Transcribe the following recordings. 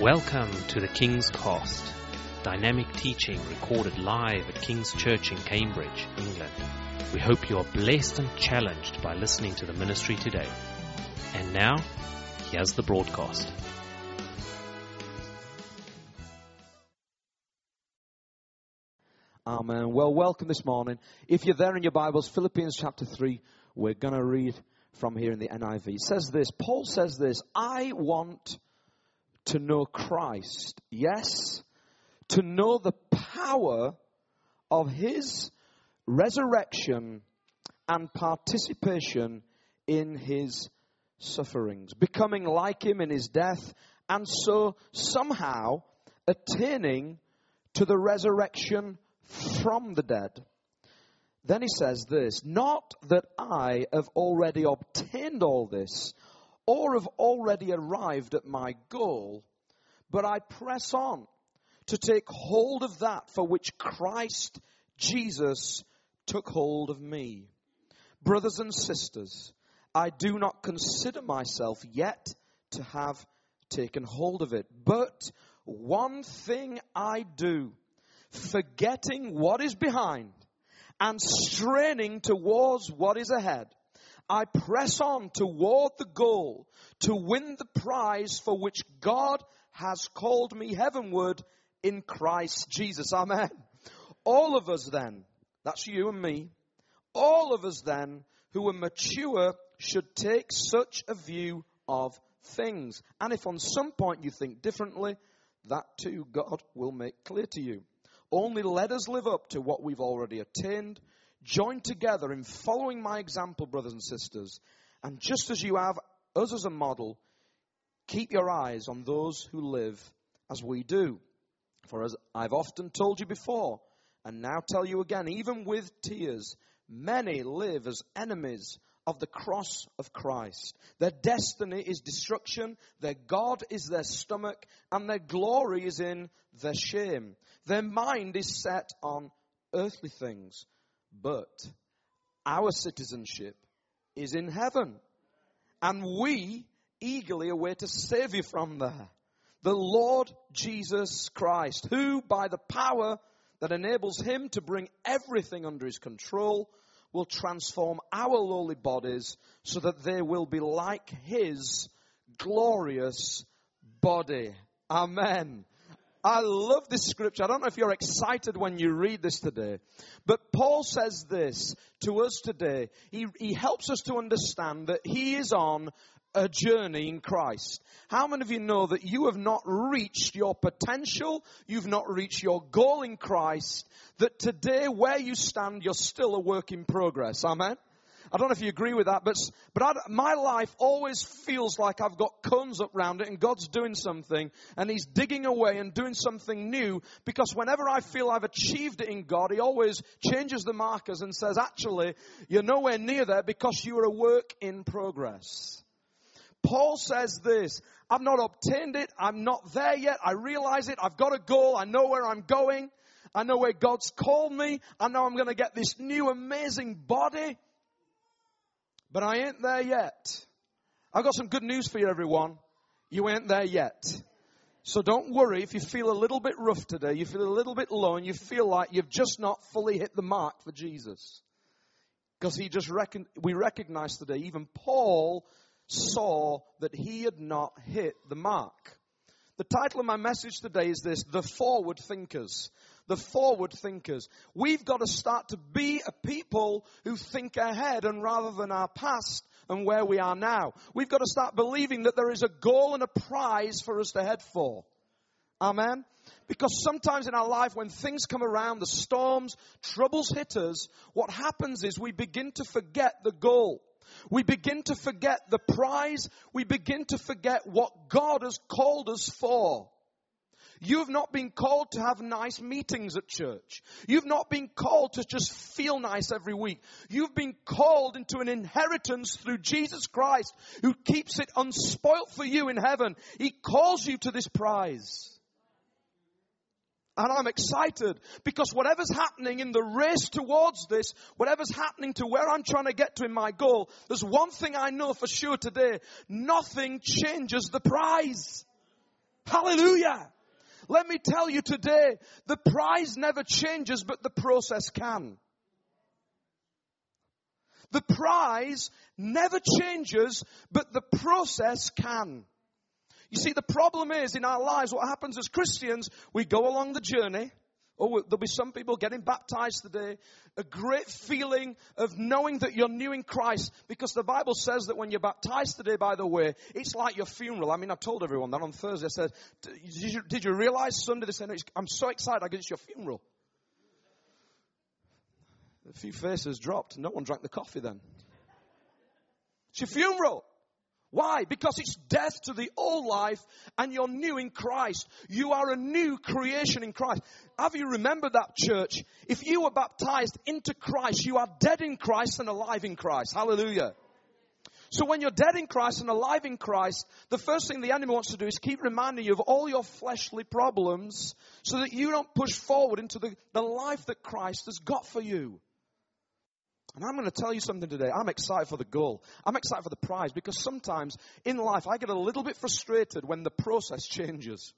Welcome to the King's Cost, dynamic teaching recorded live at King's Church in Cambridge, England. We hope you are blessed and challenged by listening to the ministry today. And now, here's the broadcast. Amen. Well, welcome this morning. If you're there in your Bibles, Philippians chapter 3, we're going to read from here in the NIV. It says this Paul says this I want to know Christ. Yes, to know the power of his resurrection and participation in his sufferings, becoming like him in his death, and so somehow attaining to the resurrection from the dead. Then he says this Not that I have already obtained all this or have already arrived at my goal, but I press on to take hold of that for which Christ Jesus took hold of me. Brothers and sisters, I do not consider myself yet to have taken hold of it, but one thing I do, forgetting what is behind and straining towards what is ahead. I press on toward the goal to win the prize for which God has called me heavenward in Christ Jesus. Amen. All of us then, that's you and me, all of us then who are mature should take such a view of things. And if on some point you think differently, that too God will make clear to you. Only let us live up to what we've already attained Join together in following my example, brothers and sisters. And just as you have us as a model, keep your eyes on those who live as we do. For as I've often told you before, and now tell you again, even with tears, many live as enemies of the cross of Christ. Their destiny is destruction, their God is their stomach, and their glory is in their shame. Their mind is set on earthly things but our citizenship is in heaven. And we eagerly await a Savior from there. The Lord Jesus Christ, who by the power that enables him to bring everything under his control will transform our lowly bodies so that they will be like his glorious body. Amen. I love this scripture. I don't know if you're excited when you read this today, but Paul says this to us today. He, he helps us to understand that he is on a journey in Christ. How many of you know that you have not reached your potential? You've not reached your goal in Christ. That today, where you stand, you're still a work in progress. Amen? I don't know if you agree with that, but, but I, my life always feels like I've got cones up round it and God's doing something and He's digging away and doing something new because whenever I feel I've achieved it in God, He always changes the markers and says, actually, you're nowhere near there because you are a work in progress. Paul says this, I've not obtained it, I'm not there yet, I realize it, I've got a goal, I know where I'm going, I know where God's called me, I know I'm going to get this new amazing body. But I ain't there yet. I've got some good news for you, everyone. You ain't there yet. So don't worry if you feel a little bit rough today, you feel a little bit low, and you feel like you've just not fully hit the mark for Jesus. Because he just we recognize today, even Paul saw that he had not hit the mark. The title of my message today is this, The Forward Thinkers the forward thinkers. We've got to start to be a people who think ahead and rather than our past and where we are now. We've got to start believing that there is a goal and a prize for us to head for. Amen. Because sometimes in our life, when things come around, the storms, troubles hit us, what happens is we begin to forget the goal. We begin to forget the prize. We begin to forget what God has called us for. You've not been called to have nice meetings at church. You've not been called to just feel nice every week. You've been called into an inheritance through Jesus Christ who keeps it unspoilt for you in heaven. He calls you to this prize. And I'm excited because whatever's happening in the race towards this, whatever's happening to where I'm trying to get to in my goal, there's one thing I know for sure today. Nothing changes the prize. Hallelujah. Let me tell you today, the prize never changes, but the process can. The prize never changes, but the process can. You see, the problem is in our lives, what happens as Christians, we go along the journey, Oh, there'll be some people getting baptized today. A great feeling of knowing that you're new in Christ because the Bible says that when you're baptized today, by the way, it's like your funeral. I mean, I've told everyone that on Thursday. I said, did you, did you realize Sunday? They said, I'm so excited. I guess it's your funeral. A few faces dropped. No one drank the coffee then. It's your funeral. Why? Because it's death to the old life and you're new in Christ. You are a new creation in Christ. Have you remembered that church? If you were baptized into Christ, you are dead in Christ and alive in Christ. Hallelujah. So when you're dead in Christ and alive in Christ, the first thing the enemy wants to do is keep reminding you of all your fleshly problems so that you don't push forward into the, the life that Christ has got for you. And I'm going to tell you something today. I'm excited for the goal. I'm excited for the prize because sometimes in life I get a little bit frustrated when the process changes.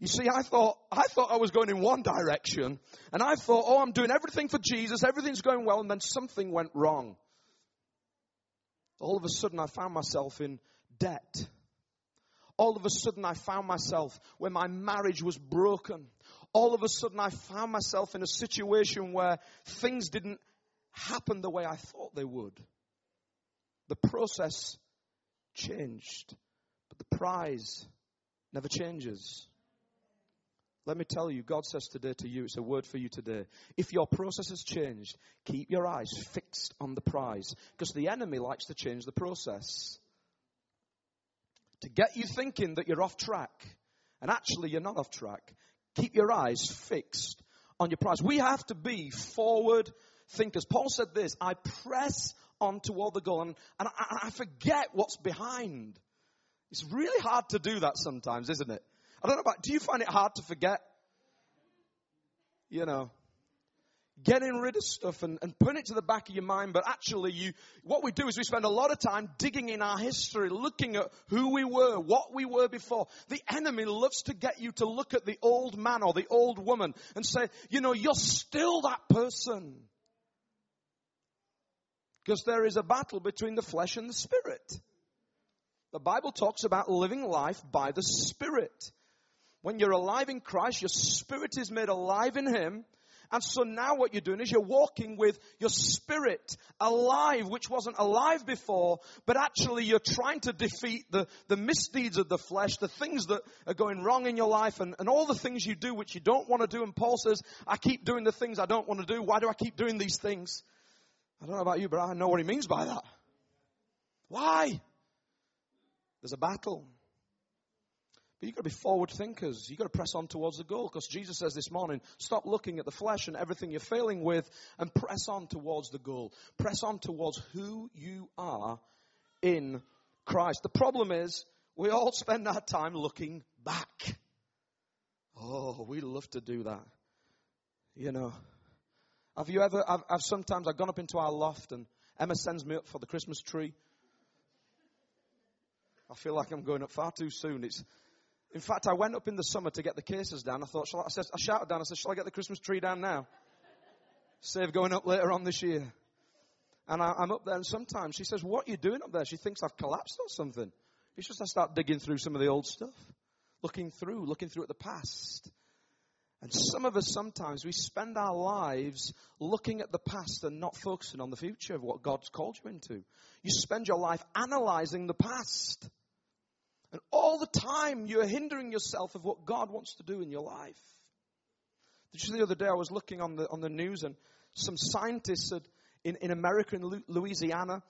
You see, I thought, I thought I was going in one direction and I thought, oh, I'm doing everything for Jesus. Everything's going well. And then something went wrong. All of a sudden I found myself in debt. All of a sudden I found myself where my marriage was broken. All of a sudden I found myself in a situation where things didn't happen the way I thought they would. The process changed, but the prize never changes. Let me tell you, God says today to you, it's a word for you today. If your process has changed, keep your eyes fixed on the prize. Because the enemy likes to change the process. To get you thinking that you're off track. And actually, you're not off track. Keep your eyes fixed on your prize. We have to be forward thinkers. Paul said this, I press on toward the goal and, and I, I forget what's behind. It's really hard to do that sometimes, isn't it? I don't know about, do you find it hard to forget? You know, getting rid of stuff and, and putting it to the back of your mind, but actually you, what we do is we spend a lot of time digging in our history, looking at who we were, what we were before. The enemy loves to get you to look at the old man or the old woman and say, you know, you're still that person. Because there is a battle between the flesh and the spirit. The Bible talks about living life by the Spirit. When you're alive in Christ, your spirit is made alive in Him. And so now what you're doing is you're walking with your spirit alive, which wasn't alive before, but actually you're trying to defeat the, the misdeeds of the flesh, the things that are going wrong in your life, and, and all the things you do which you don't want to do. And Paul says, I keep doing the things I don't want to do. Why do I keep doing these things? I don't know about you, but I know what he means by that. Why? There's a battle. But you've got to be forward thinkers. You've got to press on towards the goal because Jesus says this morning, stop looking at the flesh and everything you're failing with and press on towards the goal. Press on towards who you are in Christ. The problem is we all spend our time looking back. Oh, we love to do that. You know, have you ever, I've, I've sometimes, I've gone up into our loft and Emma sends me up for the Christmas tree. I feel like I'm going up far too soon. It's, in fact, I went up in the summer to get the cases down. I thought, I, I, said, I shouted down, I said, shall I get the Christmas tree down now? Save going up later on this year. And I, am up there and sometimes she says, what are you doing up there? She thinks I've collapsed or something. It's just I start digging through some of the old stuff. Looking through, looking through at the past. And some of us sometimes we spend our lives looking at the past and not focusing on the future of what God's called you into. You spend your life analyzing the past. And all the time you're hindering yourself of what God wants to do in your life. Just the other day I was looking on the, on the news and some scientists had, in, in America, in Louisiana,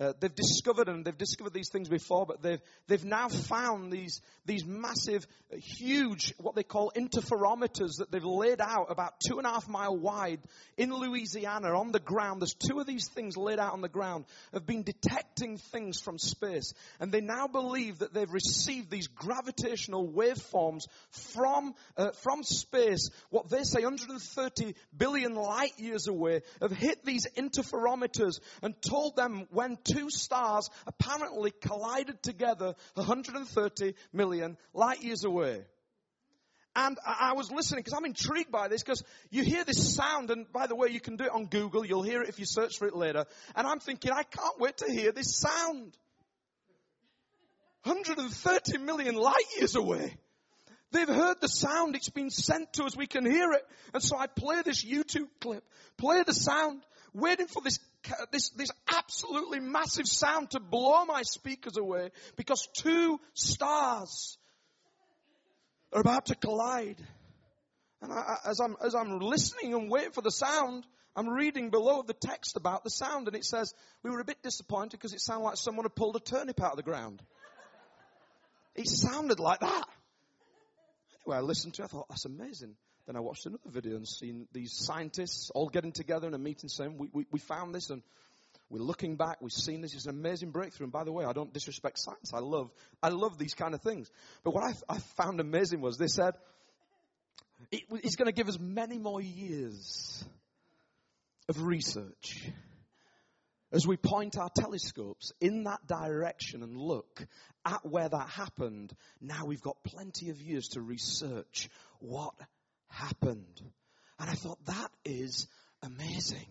uh, they've discovered, and they've discovered these things before, but they've, they've now found these, these massive, uh, huge, what they call interferometers that they've laid out about two and a half mile wide in Louisiana on the ground. There's two of these things laid out on the ground, have been detecting things from space. And they now believe that they've received these gravitational waveforms from, uh, from space, what they say 130 billion light years away, have hit these interferometers and told them when two stars apparently collided together 130 million light years away. And I was listening because I'm intrigued by this because you hear this sound and by the way, you can do it on Google. You'll hear it if you search for it later. And I'm thinking, I can't wait to hear this sound. 130 million light years away. They've heard the sound. It's been sent to us. We can hear it. And so I play this YouTube clip, play the sound, waiting for this, this, this absolutely massive sound to blow my speakers away because two stars are about to collide. And I, as I'm, as I'm listening and waiting for the sound, I'm reading below the text about the sound and it says, we were a bit disappointed because it sounded like someone had pulled a turnip out of the ground. It sounded like that. Anyway, I listened to it. I thought, that's amazing. Then I watched another video and seen these scientists all getting together in a meeting saying, we, we, we found this and we're looking back. We've seen this. It's an amazing breakthrough. And by the way, I don't disrespect science. I love, I love these kind of things. But what I, I found amazing was they said, it, it's going to give us many more years of research as we point our telescopes in that direction and look at where that happened, now we've got plenty of years to research what happened. And I thought that is amazing.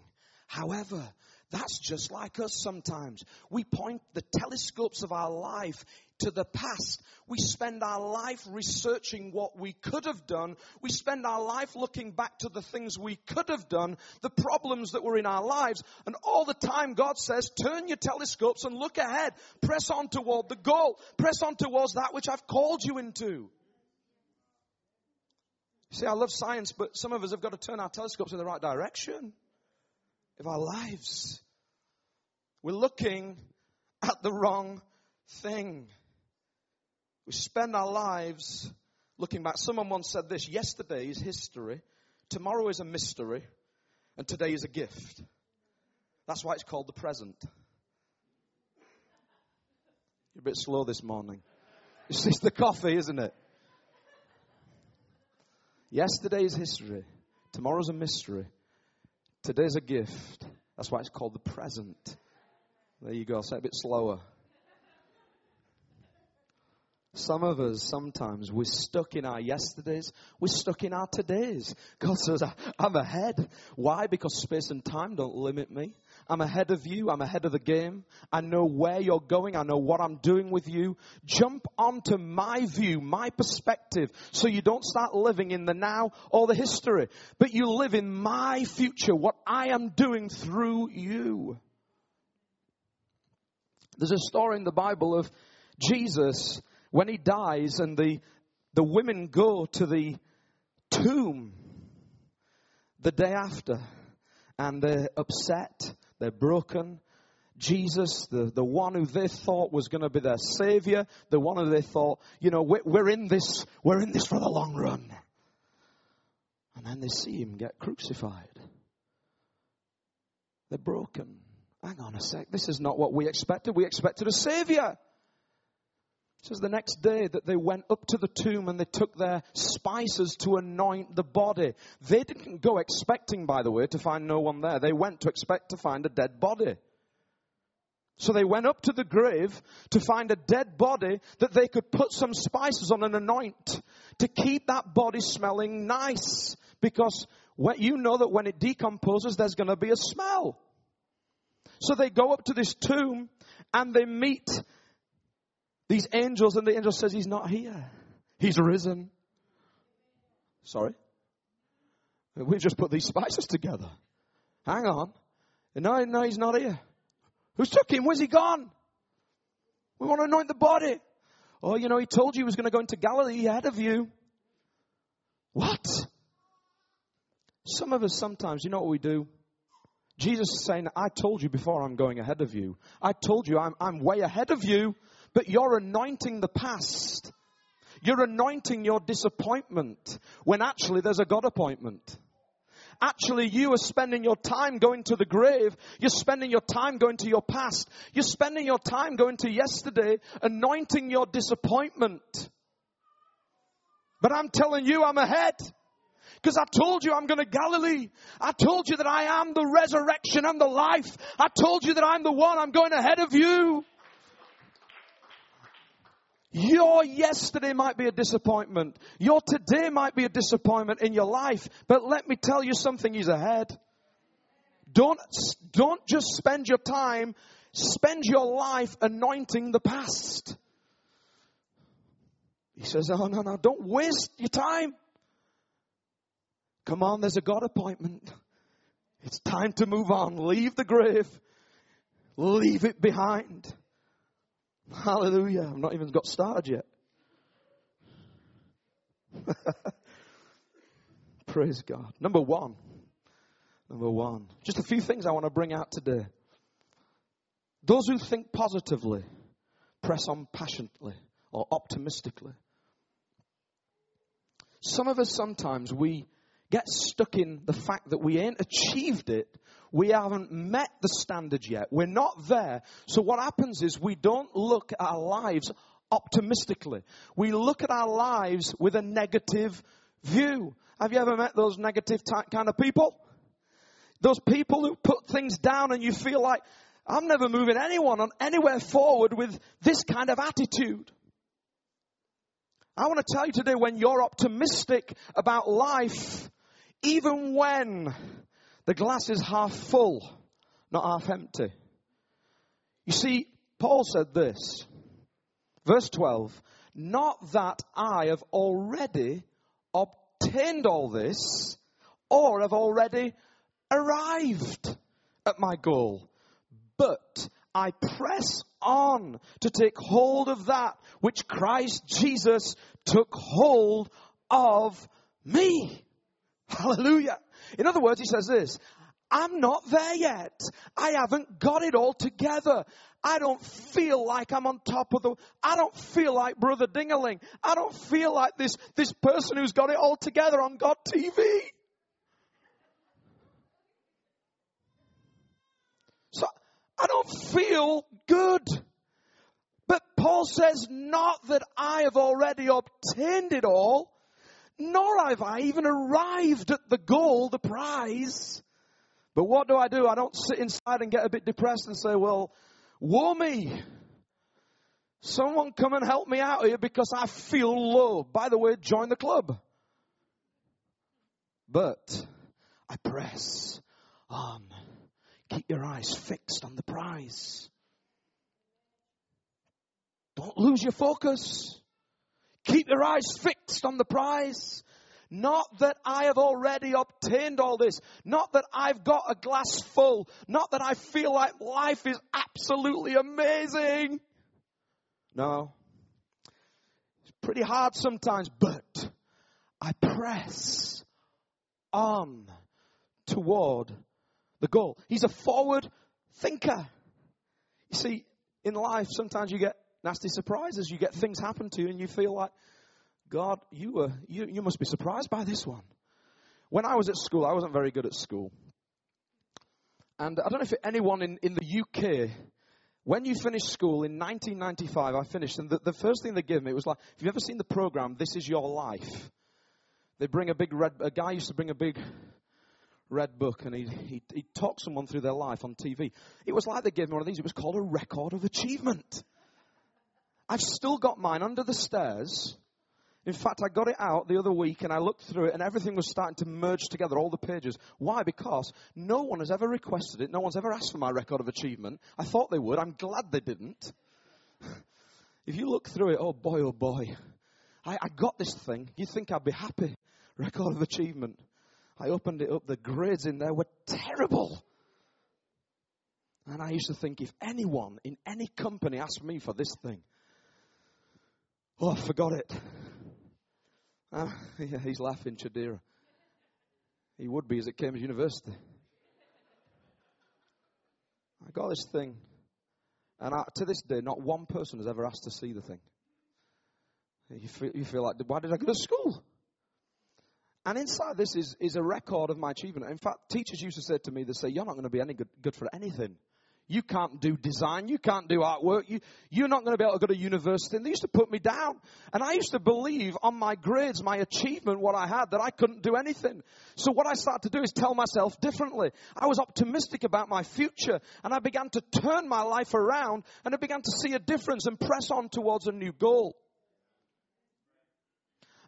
However, that's just like us sometimes. We point the telescopes of our life to the past. We spend our life researching what we could have done. We spend our life looking back to the things we could have done, the problems that were in our lives. And all the time God says, turn your telescopes and look ahead. Press on toward the goal. Press on towards that which I've called you into. See, I love science, but some of us have got to turn our telescopes in the right direction of our lives. We're looking at the wrong thing. We spend our lives looking back. Someone once said this yesterday is history, tomorrow is a mystery, and today is a gift. That's why it's called the present. You're a bit slow this morning. It's just the coffee, isn't it? Yesterday is history, tomorrow's a mystery, Today's a gift. That's why it's called the present. There you go. Say it a bit slower. Some of us, sometimes, we're stuck in our yesterdays. We're stuck in our todays. God says, I'm ahead. Why? Because space and time don't limit me. I'm ahead of you. I'm ahead of the game. I know where you're going. I know what I'm doing with you. Jump onto my view, my perspective, so you don't start living in the now or the history, but you live in my future, what I am doing through you. There's a story in the Bible of Jesus when he dies and the, the women go to the tomb the day after and they're upset, they're broken. Jesus, the, the one who they thought was going to be their savior, the one who they thought, you know, we're, we're in this, we're in this for the long run. And then they see him get crucified. They're broken. Hang on a sec. This is not what we expected. We expected a savior. It says the next day that they went up to the tomb and they took their spices to anoint the body. They didn't go expecting, by the way, to find no one there. They went to expect to find a dead body. So they went up to the grave to find a dead body that they could put some spices on and anoint to keep that body smelling nice. Because you know that when it decomposes, there's going to be a smell. So they go up to this tomb and they meet these angels, and the angel says, He's not here. He's risen. Sorry? We've just put these spices together. Hang on. No, no, he's not here. Who's took him? Where's he gone? We want to anoint the body. Oh, you know, he told you he was going to go into Galilee ahead of you. What? Some of us sometimes, you know what we do? Jesus is saying, I told you before I'm going ahead of you. I told you I'm, I'm way ahead of you but you're anointing the past. You're anointing your disappointment when actually there's a God appointment. Actually, you are spending your time going to the grave. You're spending your time going to your past. You're spending your time going to yesterday, anointing your disappointment. But I'm telling you, I'm ahead. Because I told you I'm going to Galilee. I told you that I am the resurrection and the life. I told you that I'm the one. I'm going ahead of you. Your yesterday might be a disappointment. Your today might be a disappointment in your life. But let me tell you something, He's ahead. Don't, don't just spend your time, spend your life anointing the past. He says, Oh, no, no, don't waste your time. Come on, there's a God appointment. It's time to move on. Leave the grave. Leave it behind. Hallelujah. I've not even got started yet. Praise God. Number one. Number one. Just a few things I want to bring out today. Those who think positively press on passionately or optimistically. Some of us sometimes we get stuck in the fact that we ain't achieved it. We haven't met the standard yet. We're not there. So what happens is we don't look at our lives optimistically. We look at our lives with a negative view. Have you ever met those negative kind of people? Those people who put things down and you feel like, I'm never moving anyone on anywhere forward with this kind of attitude. I want to tell you today when you're optimistic about life, even when the glass is half full, not half empty. You see, Paul said this, verse 12, not that I have already obtained all this or have already arrived at my goal, but I press on to take hold of that which Christ Jesus took hold of me. Hallelujah. In other words, he says this, I'm not there yet. I haven't got it all together. I don't feel like I'm on top of the, I don't feel like Brother Dingaling. I don't feel like this, this person who's got it all together on God TV. So I don't feel good. But Paul says, not that I have already obtained it all, nor have I even arrived at the goal, the prize. But what do I do? I don't sit inside and get a bit depressed and say, well, woe me. Someone come and help me out here because I feel low. By the way, join the club. But I press on. Keep your eyes fixed on the prize. Don't lose your focus. Keep your eyes fixed on the prize. Not that I have already obtained all this. Not that I've got a glass full. Not that I feel like life is absolutely amazing. No. It's pretty hard sometimes, but I press on toward the goal. He's a forward thinker. You see, in life, sometimes you get nasty surprises. You get things happen to you and you feel like, God, you, were, you, you must be surprised by this one. When I was at school, I wasn't very good at school. And I don't know if anyone in, in the UK, when you finish school in 1995, I finished, and the, the first thing they gave me was like, if you've ever seen the program, This Is Your Life, they bring a big red, a guy used to bring a big red book and he, he, he talked someone through their life on TV. It was like they gave me one of these. It was called a record of achievement. I've still got mine under the stairs. In fact, I got it out the other week and I looked through it and everything was starting to merge together, all the pages. Why? Because no one has ever requested it. No one's ever asked for my record of achievement. I thought they would. I'm glad they didn't. if you look through it, oh boy, oh boy. I, I got this thing. You think I'd be happy? Record of achievement. I opened it up. The grades in there were terrible. And I used to think if anyone in any company asked me for this thing, Oh, I forgot it. Ah, yeah, he's laughing, Chadira. He would be as it Cambridge University. I got this thing, and I, to this day, not one person has ever asked to see the thing. You feel, you feel like, why did I go to school? And inside this is, is a record of my achievement. In fact, teachers used to say to me, they say, you're not going to be any good, good for anything. You can't do design. You can't do artwork. You, you're not going to be able to go to university. And they used to put me down. And I used to believe on my grades, my achievement, what I had, that I couldn't do anything. So what I started to do is tell myself differently. I was optimistic about my future. And I began to turn my life around and I began to see a difference and press on towards a new goal.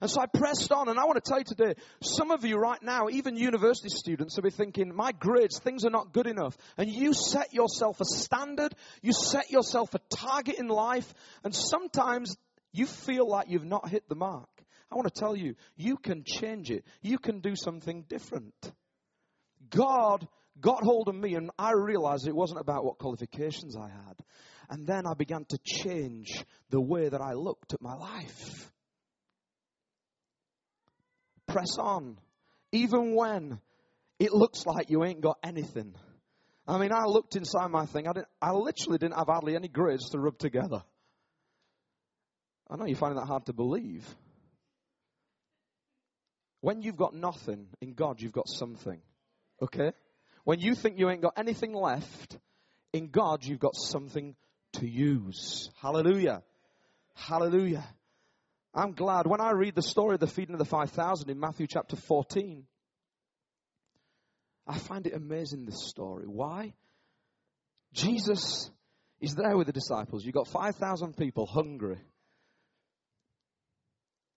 And so I pressed on, and I want to tell you today, some of you right now, even university students, will be thinking, my grades, things are not good enough. And you set yourself a standard, you set yourself a target in life, and sometimes you feel like you've not hit the mark. I want to tell you, you can change it. You can do something different. God got hold of me, and I realized it wasn't about what qualifications I had. And then I began to change the way that I looked at my life press on, even when it looks like you ain't got anything. I mean, I looked inside my thing. I, didn't, I literally didn't have hardly any grades to rub together. I know you're finding that hard to believe. When you've got nothing, in God you've got something. Okay? When you think you ain't got anything left, in God you've got something to use. Hallelujah. Hallelujah. I'm glad when I read the story of the feeding of the 5,000 in Matthew chapter 14, I find it amazing this story. Why? Jesus is there with the disciples. You've got 5,000 people hungry.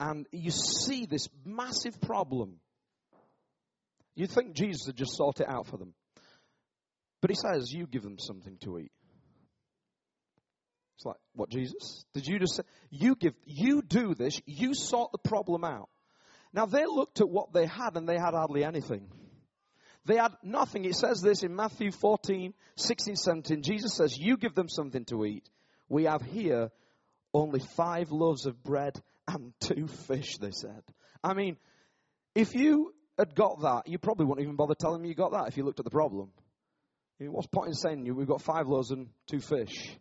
And you see this massive problem. You'd think Jesus would just sort it out for them. But he says, You give them something to eat. It's like, what, Jesus? Did you just say, you give, you do this, you sort the problem out. Now they looked at what they had and they had hardly anything. They had nothing. It says this in Matthew 14, 16, 17. Jesus says, you give them something to eat. We have here only five loaves of bread and two fish, they said. I mean, if you had got that, you probably wouldn't even bother telling me you got that if you looked at the problem. What's point in saying you we've got five loaves and two fish?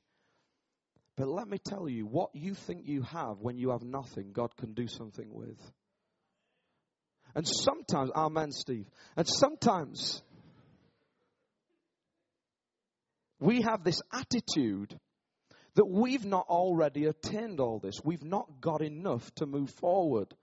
But let me tell you, what you think you have when you have nothing, God can do something with. And sometimes, Amen, Steve. And sometimes we have this attitude that we've not already attained all this. We've not got enough to move forward.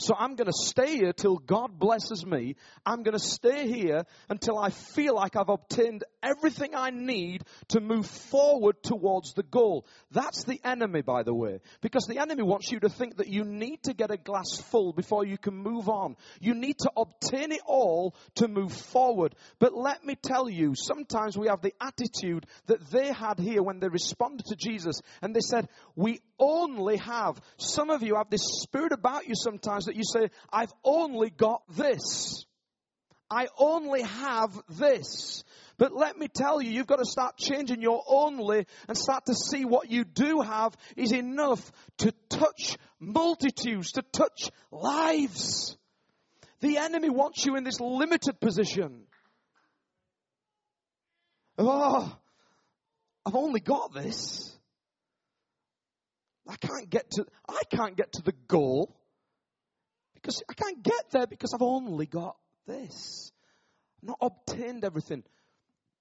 So I'm going to stay here till God blesses me. I'm going to stay here until I feel like I've obtained everything I need to move forward towards the goal. That's the enemy, by the way. Because the enemy wants you to think that you need to get a glass full before you can move on. You need to obtain it all to move forward. But let me tell you, sometimes we have the attitude that they had here when they responded to Jesus and they said, we only have, some of you have this spirit about you sometimes that you say, I've only got this. I only have this. But let me tell you, you've got to start changing your only and start to see what you do have is enough to touch multitudes, to touch lives. The enemy wants you in this limited position. Oh, I've only got this. I can't get to I can't get to the goal. Because I can't get there because I've only got this. I've not obtained everything.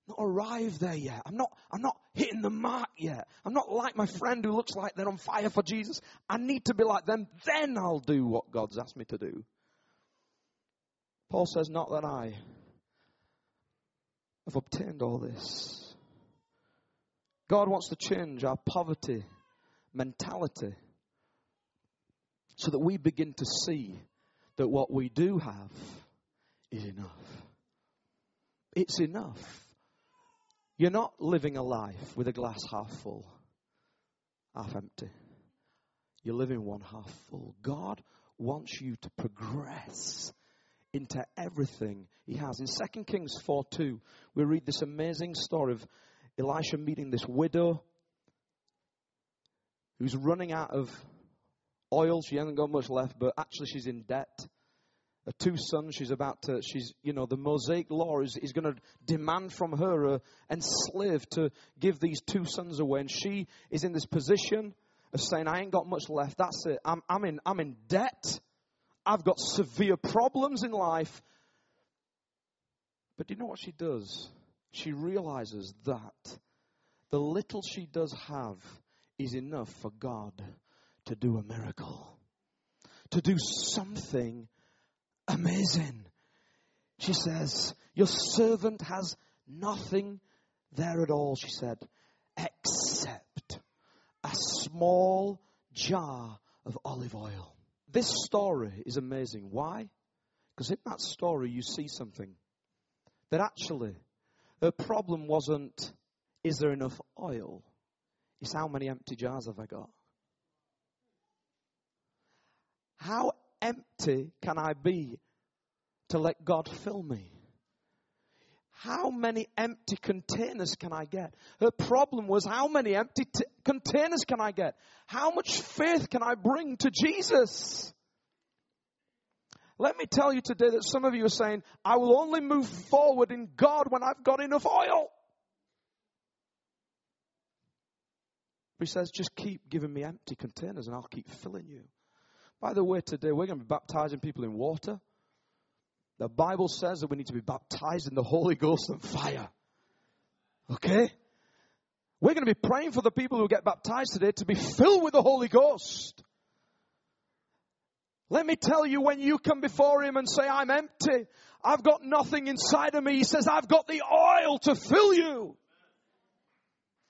Not arrived there yet. I'm not, I'm not hitting the mark yet. I'm not like my friend who looks like they're on fire for Jesus. I need to be like them. Then I'll do what God's asked me to do. Paul says, not that I have obtained all this. God wants to change our poverty mentality so that we begin to see that what we do have is enough. It's enough. You're not living a life with a glass half full, half empty. You're living one half full. God wants you to progress into everything He has. In 2 Kings 4 2, we read this amazing story of Elisha meeting this widow who's running out of oil. She hasn't got much left, but actually she's in debt. Her two sons, she's about to, she's, you know, the Mosaic law is, is going to demand from her a enslaved to give these two sons away. And she is in this position of saying, I ain't got much left. That's it. I'm, I'm, in, I'm in debt. I've got severe problems in life. But do you know what she does? She realizes that the little she does have is enough for God to do a miracle, to do something amazing. She says, Your servant has nothing there at all, she said, except a small jar of olive oil. This story is amazing. Why? Because in that story, you see something that actually her problem wasn't, is there enough oil? It's how many empty jars have I got? How empty can I be to let God fill me? How many empty containers can I get? Her problem was how many empty t- containers can I get? How much faith can I bring to Jesus? Let me tell you today that some of you are saying, I will only move forward in God when I've got enough oil. He says, just keep giving me empty containers and I'll keep filling you. By the way, today we're going to be baptizing people in water. The Bible says that we need to be baptized in the Holy Ghost and fire. Okay? We're going to be praying for the people who get baptized today to be filled with the Holy Ghost. Let me tell you, when you come before Him and say, I'm empty, I've got nothing inside of me, He says, I've got the oil to fill you.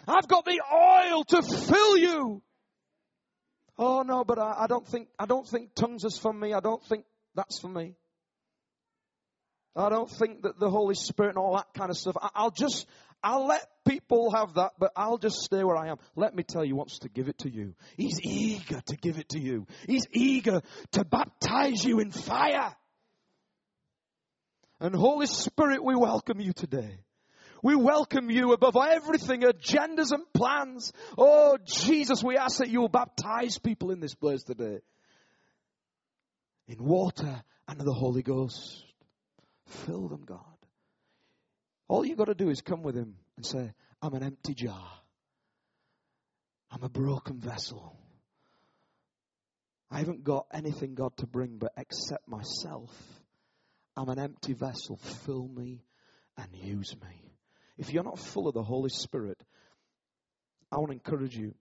I've got the oil to fill you. Oh no, but I, I don't think, I don't think tongues is for me. I don't think that's for me. I don't think that the Holy Spirit and all that kind of stuff. I, will just, I'll let people have that, but I'll just stay where I am. Let me tell you, wants to give it to you. He's eager to give it to you. He's eager to baptize you in fire. And Holy Spirit, we welcome you today. We welcome you above everything, agendas and plans. Oh, Jesus, we ask that you will baptize people in this place today. In water and the Holy Ghost. Fill them, God. All you've got to do is come with Him and say, I'm an empty jar. I'm a broken vessel. I haven't got anything, God, to bring but except myself. I'm an empty vessel. Fill me and use me. If you're not full of the Holy Spirit, I want to encourage you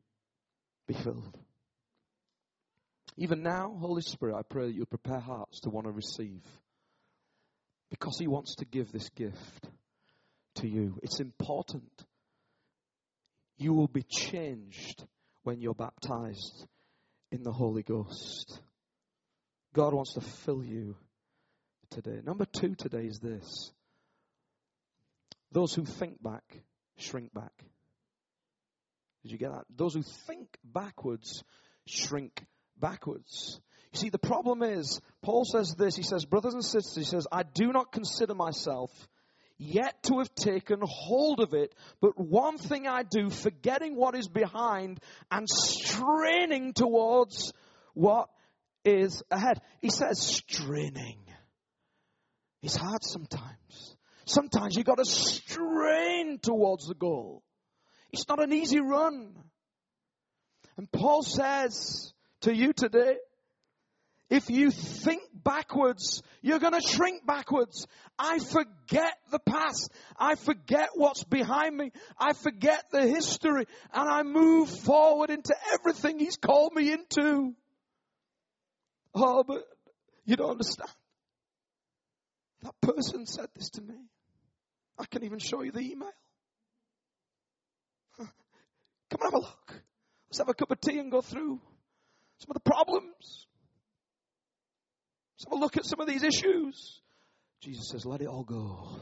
be filled. Even now, Holy Spirit, I pray that you'll prepare hearts to want to receive because He wants to give this gift to you. It's important. You will be changed when you're baptized in the Holy Ghost. God wants to fill you today. Number two today is this those who think back shrink back. Did you get that? Those who think backwards shrink backwards. You see, the problem is, Paul says this, he says, brothers and sisters, he says, I do not consider myself yet to have taken hold of it, but one thing I do, forgetting what is behind and straining towards what is ahead. He says straining. It's hard sometimes. Sometimes you got to strain towards the goal. It's not an easy run. And Paul says to you today, if you think backwards, you're going to shrink backwards. I forget the past. I forget what's behind me. I forget the history and I move forward into everything He's called me into. Oh, but you don't understand. That person said this to me. I can even show you the email. Come and have a look. Let's have a cup of tea and go through some of the problems. Let's have a look at some of these issues. Jesus says, let it all go.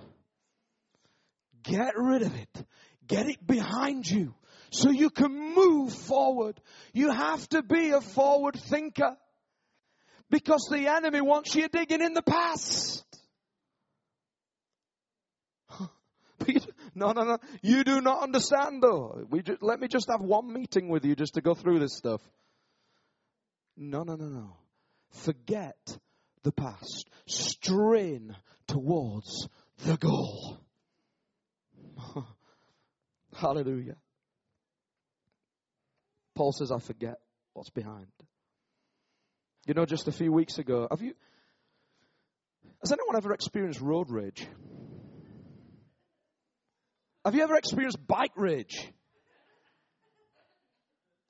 Get rid of it. Get it behind you so you can move forward. You have to be a forward thinker because the enemy wants you digging in the past. no, no, no. You do not understand though. We just, let me just have one meeting with you just to go through this stuff. No, no, no, no. Forget the past. Strain towards the goal. Hallelujah. Paul says, I forget what's behind. You know, just a few weeks ago, have you, has anyone ever experienced road rage? Have you ever experienced bike rage?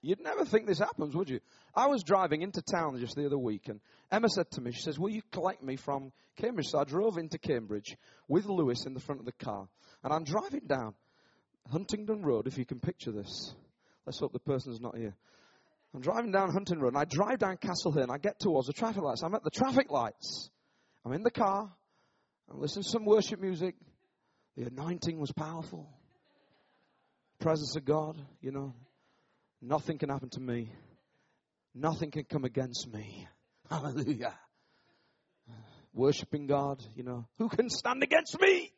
You'd never think this happens, would you? I was driving into town just the other week, and Emma said to me, she says, Will you collect me from Cambridge? So I drove into Cambridge with Lewis in the front of the car, and I'm driving down Huntingdon Road, if you can picture this. Let's hope the person's not here. I'm driving down Huntingdon Road, and I drive down Castle Hill, and I get towards the traffic lights. I'm at the traffic lights. I'm in the car. I'm listening to some worship music. The anointing was powerful. Presence of God, you know. Nothing can happen to me. Nothing can come against me. Hallelujah. Worshipping God, you know. Who can stand against me?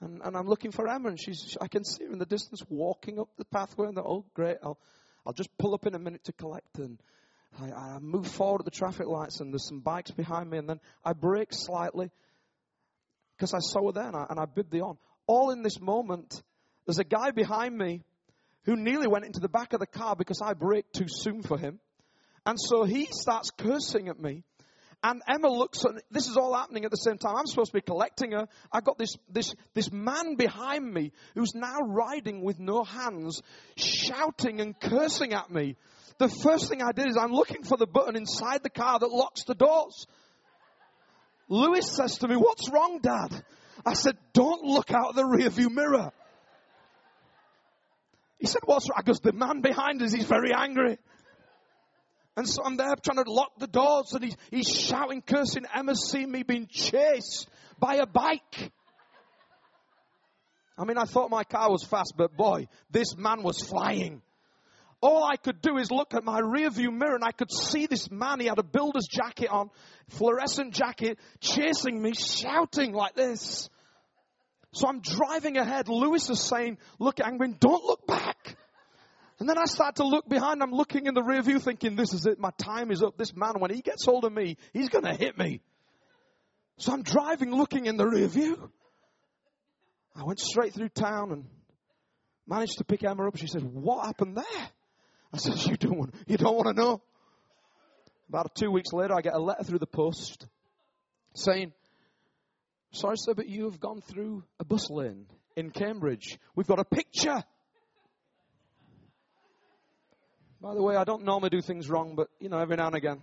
And, and I'm looking for Emma, and she's, I can see her in the distance walking up the pathway, and the, oh, great, I'll, I'll just pull up in a minute to collect. And I, I move forward at the traffic lights, and there's some bikes behind me, and then I brake slightly because I saw her and I, and I bid the on. All in this moment, there's a guy behind me who nearly went into the back of the car because I braked too soon for him. And so he starts cursing at me. And Emma looks and this is all happening at the same time. I'm supposed to be collecting her. I've got this, this, this man behind me who's now riding with no hands, shouting and cursing at me. The first thing I did is I'm looking for the button inside the car that locks the doors. Lewis says to me, what's wrong, dad? I said, don't look out of the rearview mirror. He said, what's wrong? Because the man behind us, he's very angry. And so I'm there trying to lock the doors and he's, he's shouting, cursing. Emma's seen me being chased by a bike. I mean, I thought my car was fast, but boy, this man was flying. All I could do is look at my rearview mirror and I could see this man. He had a builder's jacket on, fluorescent jacket, chasing me, shouting like this. So I'm driving ahead. Lewis is saying, look, Angwin, don't look back. And then I start to look behind. I'm looking in the rear view thinking, this is it. My time is up. This man, when he gets hold of me, he's going to hit me. So I'm driving looking in the rear view. I went straight through town and managed to pick Emma up. She said, what happened there? I said, you don't want, you don't want to know. About two weeks later, I get a letter through the post saying, sorry sir, but you have gone through a bus lane in Cambridge. We've got a picture by the way, I don't normally do things wrong, but you know, every now and again.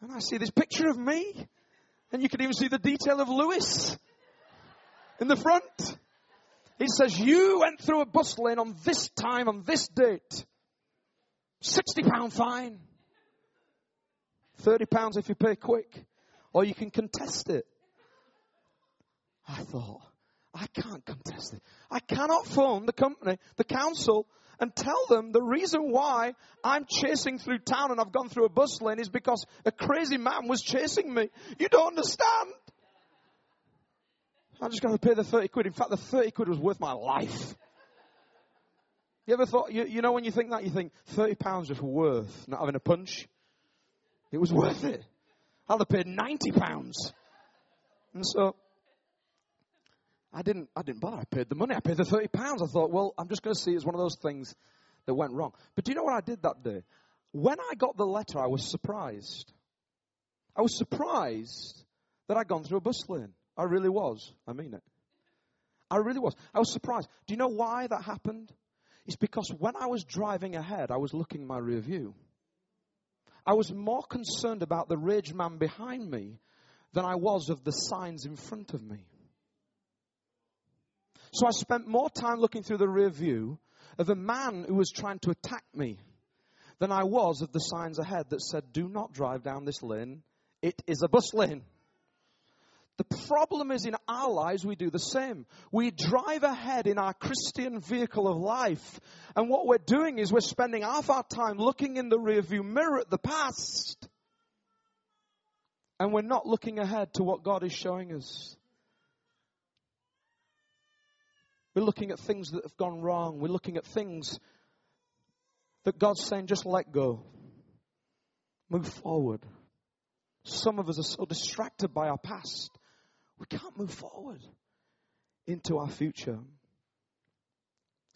And I see this picture of me, and you can even see the detail of Lewis in the front. It says, You went through a bus lane on this time, on this date. £60 fine. £30 if you pay quick. Or you can contest it. I thought, I can't contest it. I cannot phone the company, the council, and tell them the reason why I'm chasing through town and I've gone through a bus lane is because a crazy man was chasing me. You don't understand. I'm just going to pay the 30 quid. In fact, the 30 quid was worth my life. You ever thought, you, you know, when you think that, you think 30 pounds was worth not having a punch? It was worth it. I'd have paid 90 pounds. And so, I didn't, I didn't bother. I paid the money. I paid the 30 pounds. I thought, well, I'm just going to see it's one of those things that went wrong. But do you know what I did that day? When I got the letter, I was surprised. I was surprised that I'd gone through a bus lane. I really was. I mean it. I really was. I was surprised. Do you know why that happened? It's because when I was driving ahead, I was looking in my rear view. I was more concerned about the rage man behind me than I was of the signs in front of me. So I spent more time looking through the rear view of a man who was trying to attack me than I was of the signs ahead that said, do not drive down this lane. It is a bus lane. The problem is in our lives, we do the same. We drive ahead in our Christian vehicle of life. And what we're doing is we're spending half our time looking in the rearview mirror at the past. And we're not looking ahead to what God is showing us. We're looking at things that have gone wrong. We're looking at things that God's saying, just let go. Move forward. Some of us are so distracted by our past, we can't move forward into our future.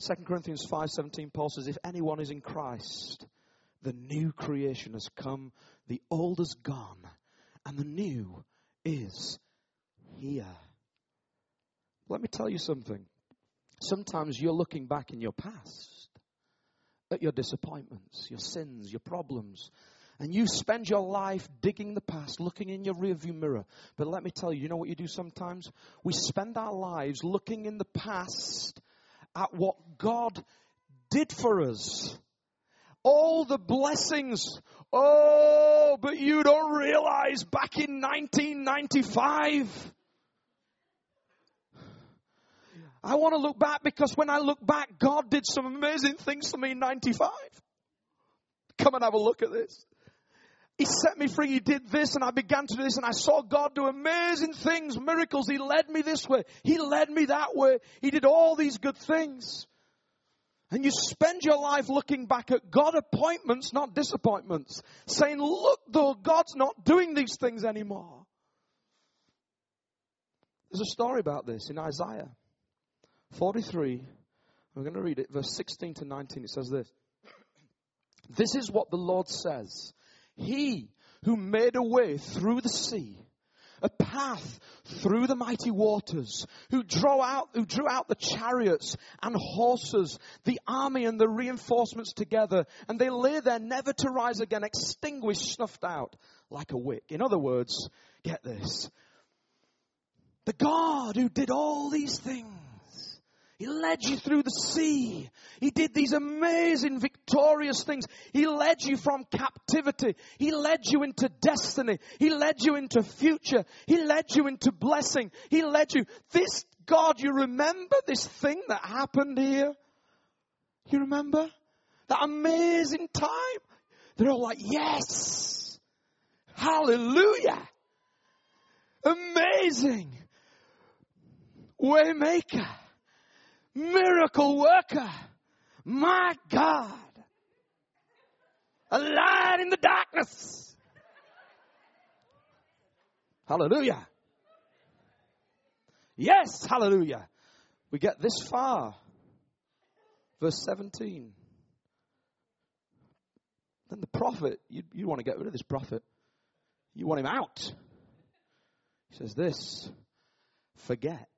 2 Corinthians 5:17 Paul says if anyone is in Christ the new creation has come the old is gone and the new is here. Let me tell you something. Sometimes you're looking back in your past at your disappointments, your sins, your problems, and you spend your life digging the past, looking in your rearview mirror. But let me tell you, you know what you do sometimes? We spend our lives looking in the past at what God did for us. All the blessings. Oh, but you don't realize back in 1995. I want to look back because when I look back, God did some amazing things for me in 95. Come and have a look at this. He set me free. He did this and I began to do this and I saw God do amazing things, miracles. He led me this way. He led me that way. He did all these good things. And you spend your life looking back at God appointments, not disappointments. Saying, look though, God's not doing these things anymore. There's a story about this in Isaiah 43. I'm going to read it, verse 16 to 19. It says this. This is what the Lord says. He who made a way through the sea a path through the mighty waters, who drew out, who drew out the chariots and horses, the army and the reinforcements together, and they lay there never to rise again, extinguished, snuffed out like a wick. In other words, get this. The God who did all these things he led you through the sea. He did these amazing, victorious things. He led you from captivity. He led you into destiny. He led you into future. He led you into blessing. He led you. This God, you remember this thing that happened here? You remember? That amazing time? They're all like, yes! Hallelujah! Amazing! Waymaker! Miracle worker. My God. A light in the darkness. Hallelujah. Yes, hallelujah. We get this far. Verse 17. Then the prophet, you, you want to get rid of this prophet. You want him out. He says this forget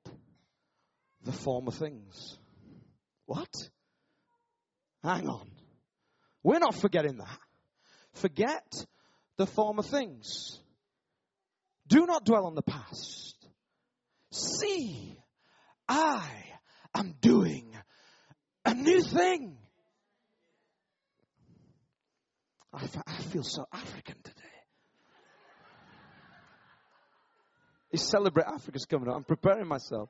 the former things. What? Hang on. We're not forgetting that. Forget the former things. Do not dwell on the past. See, I am doing a new thing. I, feel so African today. It's Celebrate Africa's coming up. I'm preparing myself.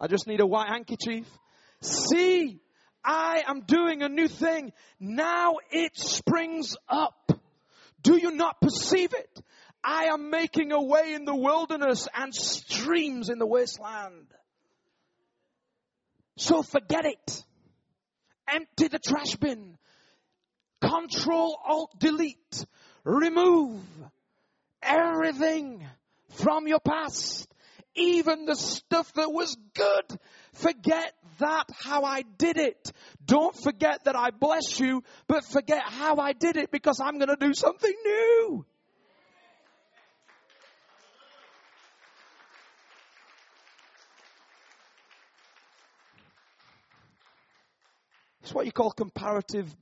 I just need a white handkerchief. See, I am doing a new thing. Now it springs up. Do you not perceive it? I am making a way in the wilderness and streams in the wasteland. So forget it. Empty the trash bin. Control Alt Delete. Remove everything from your past even the stuff that was good. Forget that, how I did it. Don't forget that I bless you, but forget how I did it because I'm going to do something new. It's what you call comparative.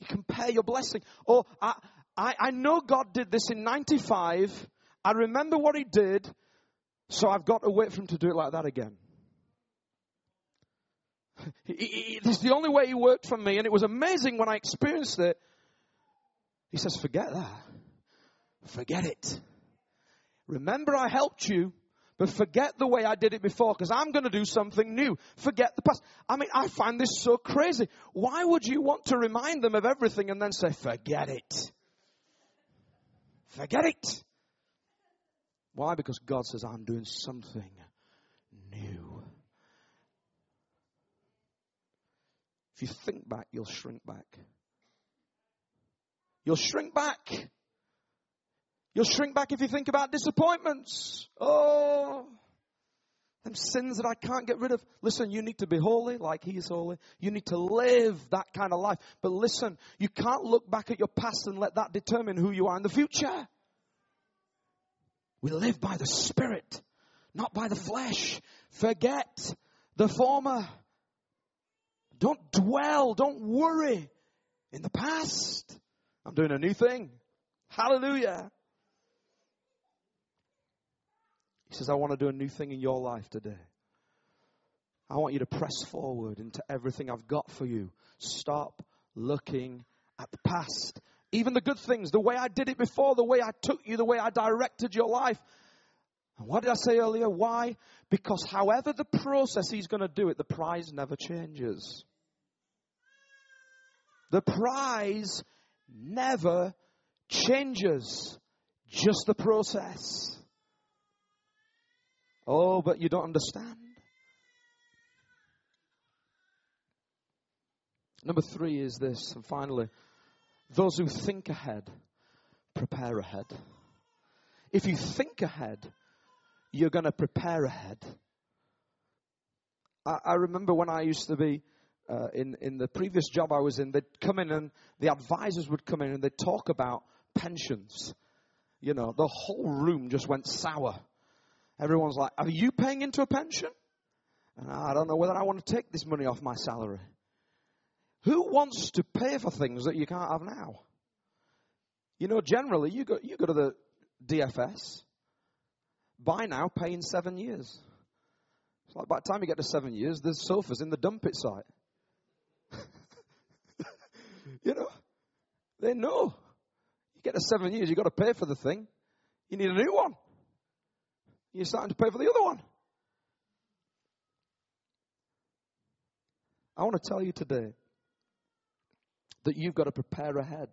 You compare your blessing. Oh, I, I, I know God did this in 95. I remember what He did. So I've got to wait for him to do it like that again. This is the only way he worked for me, and it was amazing when I experienced it. He says, Forget that. Forget it. Remember, I helped you, but forget the way I did it before because I'm going to do something new. Forget the past. I mean, I find this so crazy. Why would you want to remind them of everything and then say, Forget it? Forget it. Why? Because God says, I'm doing something new. If you think back, you'll shrink back. You'll shrink back. You'll shrink back if you think about disappointments. Oh, them sins that I can't get rid of. Listen, you need to be holy like He is holy. You need to live that kind of life. But listen, you can't look back at your past and let that determine who you are in the future. We live by the Spirit, not by the flesh. Forget the former. Don't dwell, don't worry in the past. I'm doing a new thing. Hallelujah. He says, I want to do a new thing in your life today. I want you to press forward into everything I've got for you. Stop looking at the past. Even the good things, the way I did it before, the way I took you, the way I directed your life. And what did I say earlier? Why? Because however the process he's going to do it, the prize never changes. The prize never changes. Just the process. Oh, but you don't understand. Number three is this, and finally, those who think ahead prepare ahead. If you think ahead, you're going to prepare ahead. I, I, remember when I used to be uh, in in the previous job I was in, they'd come in and the advisors would come in and they'd talk about pensions. You know, the whole room just went sour. Everyone's like, "Are you paying into a pension?" And I don't know whether I want to take this money off my salary. Who wants to pay for things that you can't have now? You know, generally, you go, you go to the DFS, buy now, pay in seven years. It's like by the time you get to seven years, there's sofas in the dump it site. you know, they know. You get to seven years, you've got to pay for the thing. You need a new one. You're starting to pay for the other one. I want to tell you today that you've got to prepare ahead.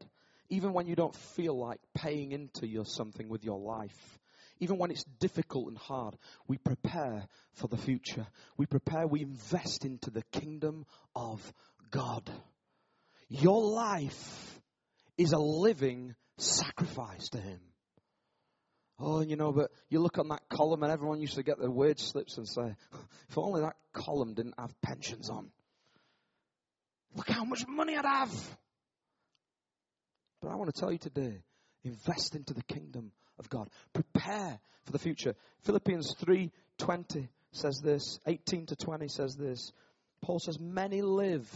Even when you don't feel like paying into your something with your life. Even when it's difficult and hard, we prepare for the future. We prepare, we invest into the kingdom of God. Your life is a living sacrifice to Him. Oh, you know, but you look on that column and everyone used to get their wage slips and say, if only that column didn't have pensions on. Look how much money I'd have. But I want to tell you today, invest into the kingdom of God. Prepare for the future. Philippians 3:20 says this, 18 to 20 says this. Paul says many live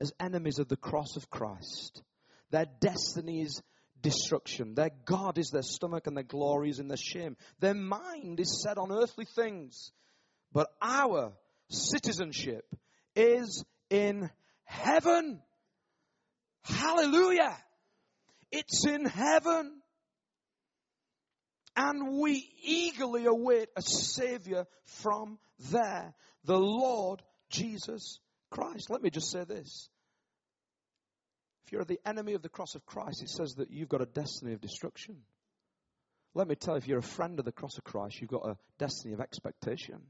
as enemies of the cross of Christ. Their destiny is destruction. Their God is their stomach and their glory is in their shame. Their mind is set on earthly things. But our citizenship is in heaven. Hallelujah. It's in heaven. And we eagerly await a Savior from there, the Lord Jesus Christ. Let me just say this. If you're the enemy of the cross of Christ, it says that you've got a destiny of destruction. Let me tell you, if you're a friend of the cross of Christ, you've got a destiny of expectation.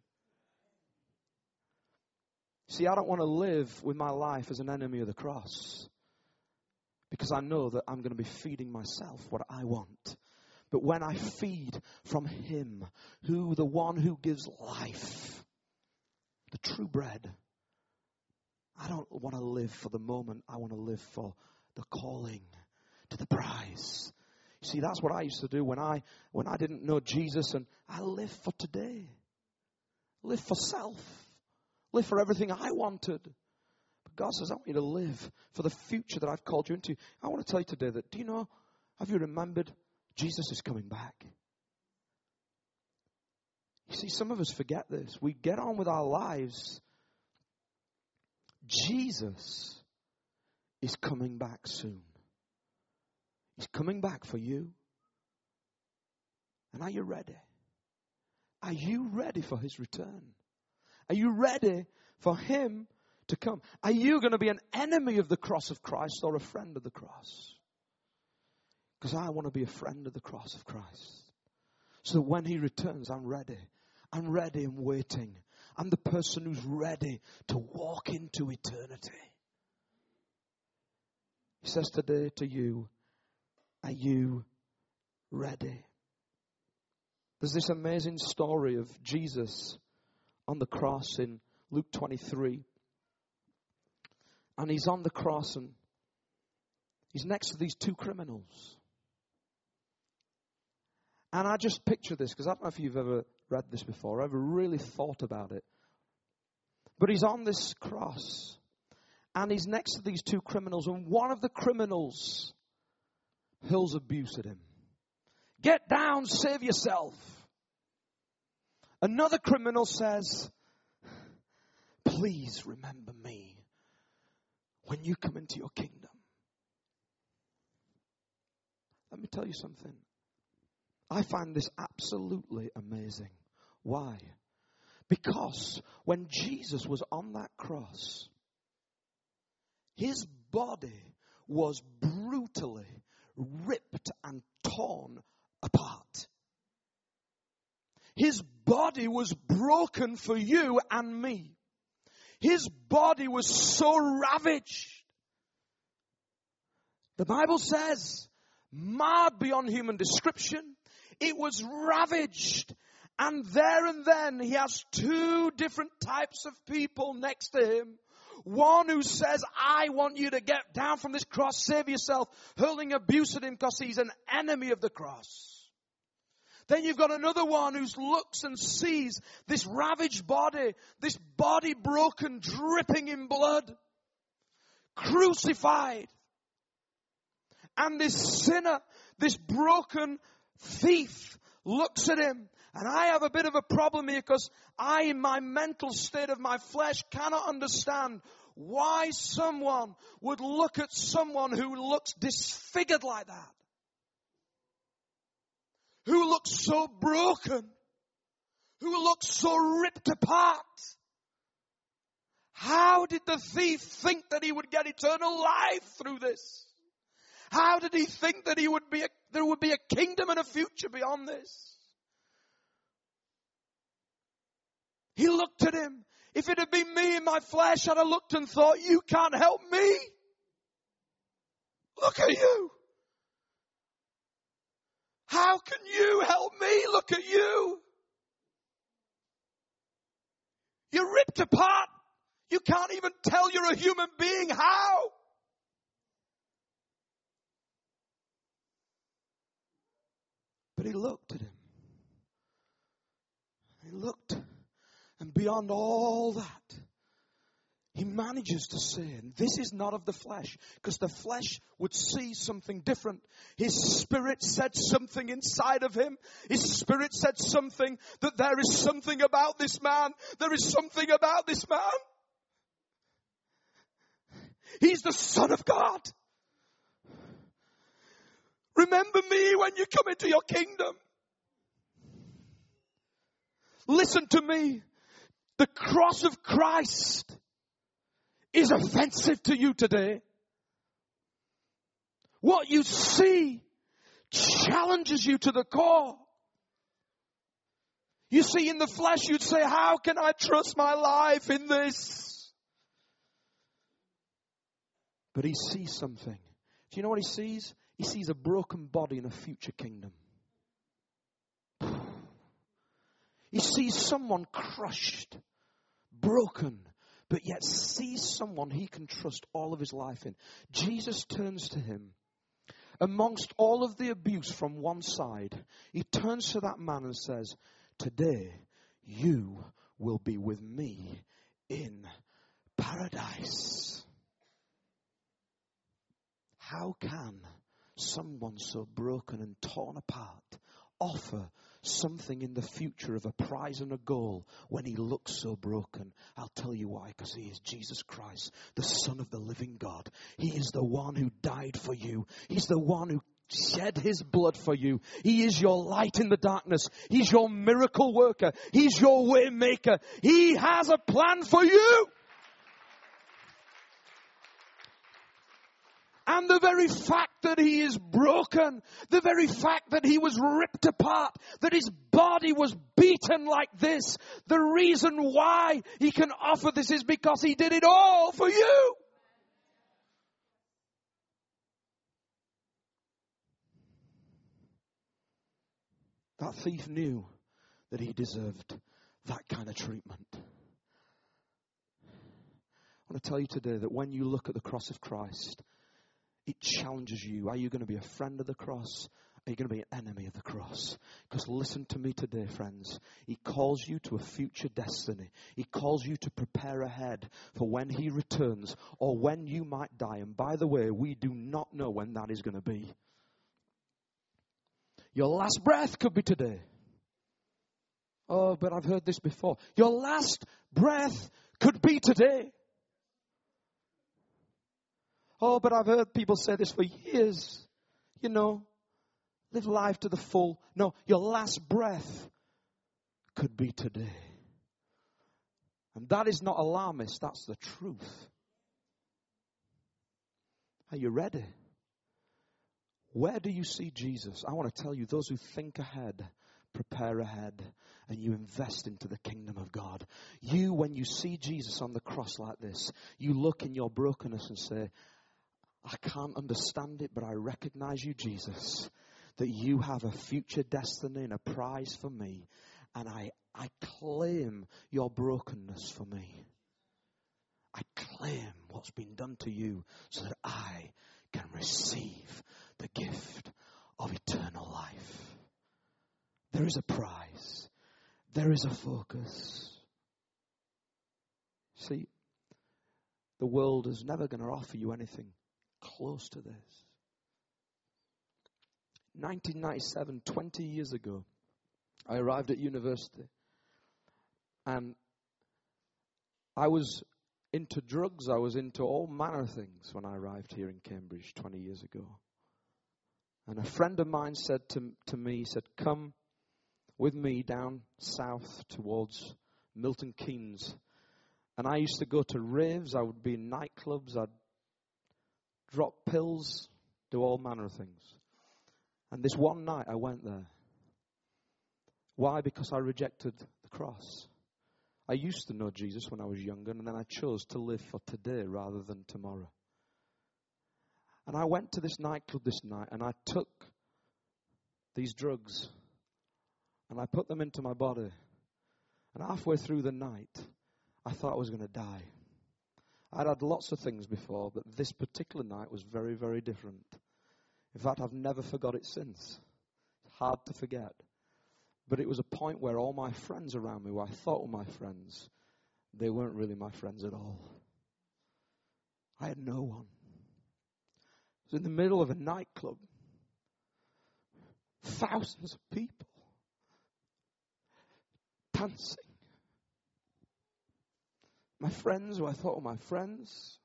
See, I don't want to live with my life as an enemy of the cross because I know that I'm going to be feeding myself what I want. But when I feed from Him, who the one who gives life, the true bread, I don't want to live for the moment. I want to live for the calling to the prize. You see, that's what I used to do when I when I didn't know Jesus, and I live for today, live for self, live for everything I wanted. God says, I want you to live for the future that I've called you into. I want to tell you today that, do you know, have you remembered Jesus is coming back? You see, some of us forget this. We get on with our lives. Jesus is coming back soon. He's coming back for you. And are you ready? Are you ready for his return? Are you ready for him to come. Are you going to be an enemy of the cross of Christ or a friend of the cross? Because I want to be a friend of the cross of Christ. So when he returns, I'm ready. I'm ready and waiting. I'm the person who's ready to walk into eternity. He says today to you, are you ready? There's this amazing story of Jesus on the cross in Luke 23. And he's on the cross and he's next to these two criminals. And I just picture this because I don't know if you've ever read this before, or ever really thought about it. But he's on this cross and he's next to these two criminals, and one of the criminals hurls abuse at him. Get down, save yourself. Another criminal says, Please remember me when you come into your kingdom. Let me tell you something. I find this absolutely amazing. Why? Because when Jesus was on that cross, his body was brutally ripped and torn apart. His body was broken for you and me. His body was so ravaged. The Bible says, marred beyond human description, it was ravaged. And there and then he has two different types of people next to him one who says, I want you to get down from this cross, save yourself, hurling abuse at him because he's an enemy of the cross. Then you've got another one who looks and sees this ravaged body, this body broken, dripping in blood, crucified. And this sinner, this broken thief looks at him and I have a bit of a problem here because I, in my mental state of my flesh, cannot understand why someone would look at someone who looks disfigured like that. Who looks so broken. Who looks so ripped apart. How did the thief think that he would get eternal life through this? How did he think that he would be a, there would be a kingdom and a future beyond this? He looked at him. If it had been me in my flesh, I'd have looked and thought, you can't help me. Look at you. How can you help me? Look at you. You're ripped apart. You can't even tell you're a human being. How? But he looked at him. He looked and beyond all that, he manages to say, this is not of the flesh, because the flesh would see something different. His spirit said something inside of him. His spirit said something that there is something about this man. There is something about this man. He's the Son of God. Remember me when you come into your kingdom. Listen to me. The cross of Christ is offensive to you today. What you see challenges you to the core. You see, in the flesh, you'd say, How can I trust my life in this? But he sees something. Do you know what he sees? He sees a broken body in a future kingdom. He sees someone crushed broken, but yet sees someone he can trust all of his life in. Jesus turns to him. Amongst all of the abuse from one side, he turns to that man and says, Today you will be with me in paradise. How can someone so broken and torn apart offer something in the future of a prize and a goal when he looks so broken. I'll tell you why, because he is Jesus Christ, the Son of the living God. He is the one who died for you. He's the one who shed his blood for you. He is your light in the darkness. He's your miracle worker. He's your way maker. He has a plan for you. And the very fact that he is broken, the very fact that he was ripped apart, that his body was beaten like this, the reason why he can offer this is because he did it all for you. That thief knew that he deserved that kind of treatment. I want to tell you today that when you look at the cross of Christ, it challenges you. Are you going to be a friend of the cross? Are you going to be an enemy of the cross? Because listen to me today, friends. He calls you to a future destiny. He calls you to prepare ahead for when He returns or when you might die. And by the way, we do not know when that is going to be. Your last breath could be today. Oh, but I've heard this before. Your last breath could be today. Oh, but I've heard people say this for years. You know, live life to the full. No, your last breath could be today. And that is not alarmist, that's the truth. Are you ready? Where do you see Jesus? I want to tell you, those who think ahead, prepare ahead, and you invest into the kingdom of God. You, when you see Jesus on the cross like this, you look in your brokenness and say, I can't understand it, but I recognize you, Jesus, that you have a future destiny and a prize for me. And I, I claim your brokenness for me. I claim what's been done to you so that I can receive the gift of eternal life. There is a prize. There is a focus. See, the world is never going to offer you anything close to this. 1997, 20 years ago, I arrived at university and I was into drugs, I was into all manner of things when I arrived here in Cambridge 20 years ago. And a friend of mine said to, to me, he said, Come with me down south towards Milton Keynes. And I used to go to raves, I would be in nightclubs, I'd drop pills, do all manner of things. And this one night I went there. Why? Because I rejected the cross. I used to know Jesus when I was younger, and then I chose to live for today rather than tomorrow. And I went to this nightclub this night and I took these drugs and I put them into my body. And halfway through the night, I thought I was going to die. I'd had lots of things before, but this particular night was very, very different. In fact, I've never forgot it since. It's hard to forget. But it was a point where all my friends around me, who I thought were my friends, they weren't really my friends at all. I had no one. I was in the middle of a nightclub. Thousands of people dancing. My friends, who I thought were my friends,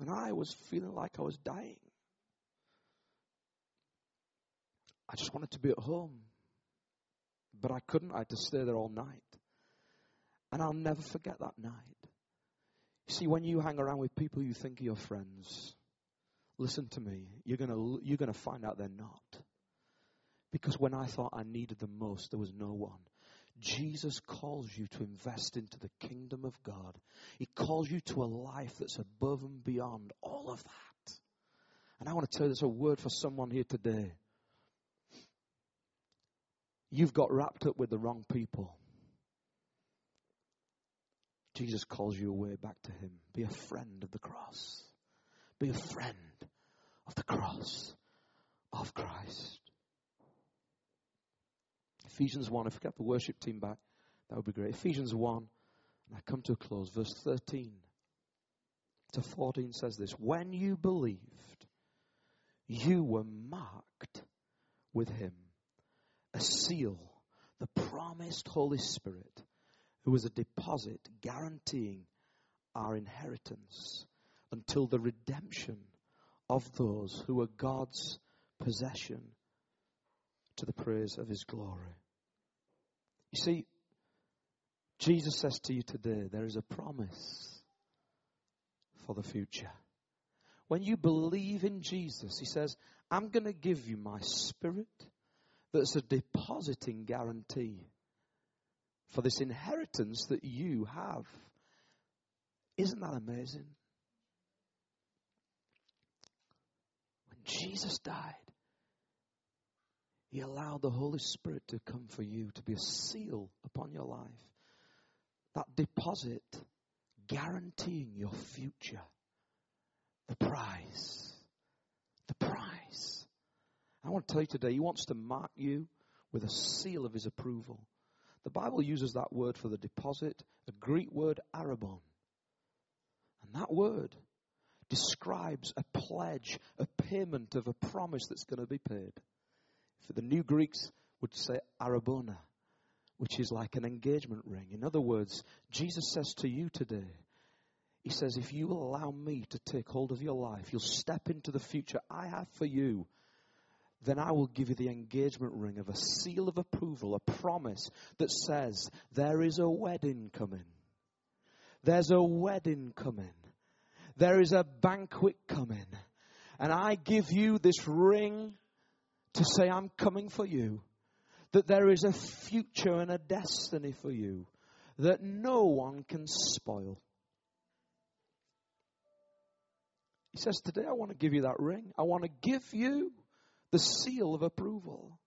and I was feeling like I was dying. I just wanted to be at home. But I couldn't. I had to stay there all night. And I'll never forget that night. See, when you hang around with people you think are your friends, listen to me, you're going you're going to find out they're not. Because when I thought I needed them most, there was no one. Jesus calls you to invest into the kingdom of God. He calls you to a life that's above and beyond all of that. And I want to tell you there's a word for someone here today. You've got wrapped up with the wrong people. Jesus calls you away back to Him. Be a friend of the cross. Be a friend of the cross of Christ. Ephesians 1, if we get the worship team back, that would be great. Ephesians 1, and I come to a close, verse 13 to 14 says this When you believed, you were marked with Him, a seal, the promised Holy Spirit, who was a deposit guaranteeing our inheritance until the redemption of those who are God's possession to the praise of his glory. You see, Jesus says to you today, there is a promise for the future. When you believe in Jesus, he says, I'm going to give you my spirit that's a depositing guarantee for this inheritance that you have. Isn't that amazing? When Jesus died, he allowed the Holy Spirit to come for you, to be a seal upon your life. That deposit guaranteeing your future. The prize. The prize. I want to tell you today, He wants to mark you with a seal of His approval. The Bible uses that word for the deposit, a Greek word, arrabon. And that word describes a pledge, a payment of a promise that's going to be paid. The new Greeks would say arabona, which is like an engagement ring. In other words, Jesus says to you today, He says, if you will allow me to take hold of your life, you'll step into the future I have for you then I will give you the engagement ring of a seal of approval, a promise that says there is a wedding coming. There's a wedding coming. There is a banquet coming. And I give you this ring to say I'm coming for you. That there is a future and a destiny for you that no one can spoil. He says, Today I want to give you that ring. I want to give you the seal of approval.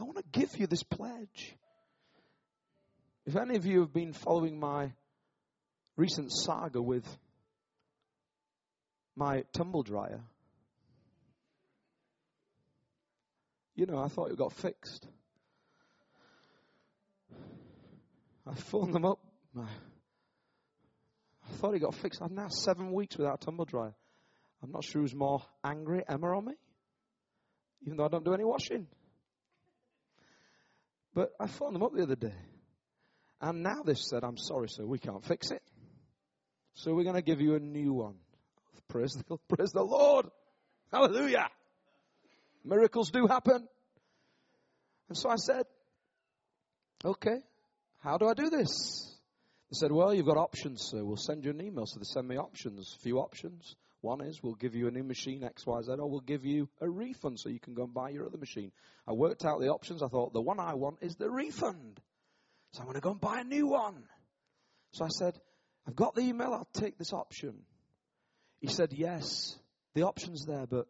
I want to give you this pledge. If any of you have been following my recent saga with my tumble dryer, you know, I thought it got fixed. I phoned them up. I thought it got fixed. I've now seven weeks without a tumble dryer. I'm not sure who's more angry, Emma or me even though I don't do any washing. But I phoned them up the other day. And now they've said, I'm sorry, sir, we can't fix it. So we're going to give you a new one. Praise the, praise the Lord. Hallelujah. Miracles do happen. And so I said, okay, how do I do this? They said, well, you've got options, sir. We'll send you an email. So they send me options, a few options. One is we'll give you a new machine, XYZ, or we'll give you a refund so you can go and buy your other machine. I worked out the options. I thought the one I want is the refund. So I'm going to go and buy a new one. So I said, I've got the email, I'll take this option. He said, Yes, the option's there, but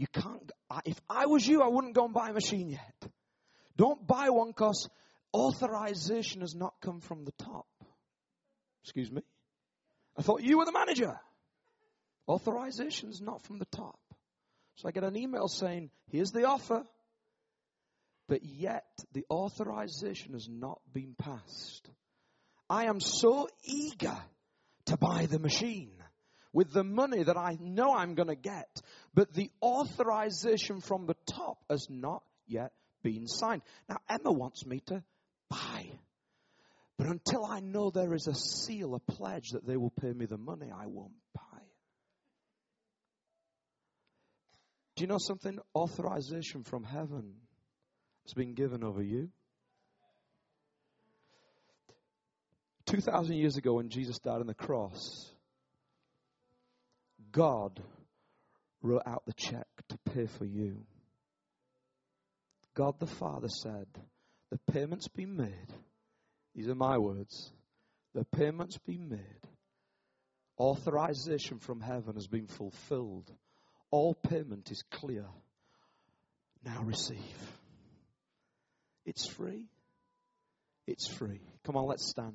you can't. If I was you, I wouldn't go and buy a machine yet. Don't buy one because authorization has not come from the top. Excuse me? I thought you were the manager. Authorization's not from the top. So I get an email saying, here's the offer, but yet the authorization has not been passed. I am so eager to buy the machine with the money that I know I'm going to get, but the authorization from the top has not yet been signed. Now, Emma wants me to buy. But until I know there is a seal, a pledge that they will pay me the money, I won't buy. Do you know something? Authorization from heaven has been given over you. 2,000 years ago, when Jesus died on the cross, God wrote out the check to pay for you. God the Father said, The payment's been made. These are my words. The payment's been made. Authorization from heaven has been fulfilled all payment is clear. Now receive. It's free. It's free. Come on, let's stand.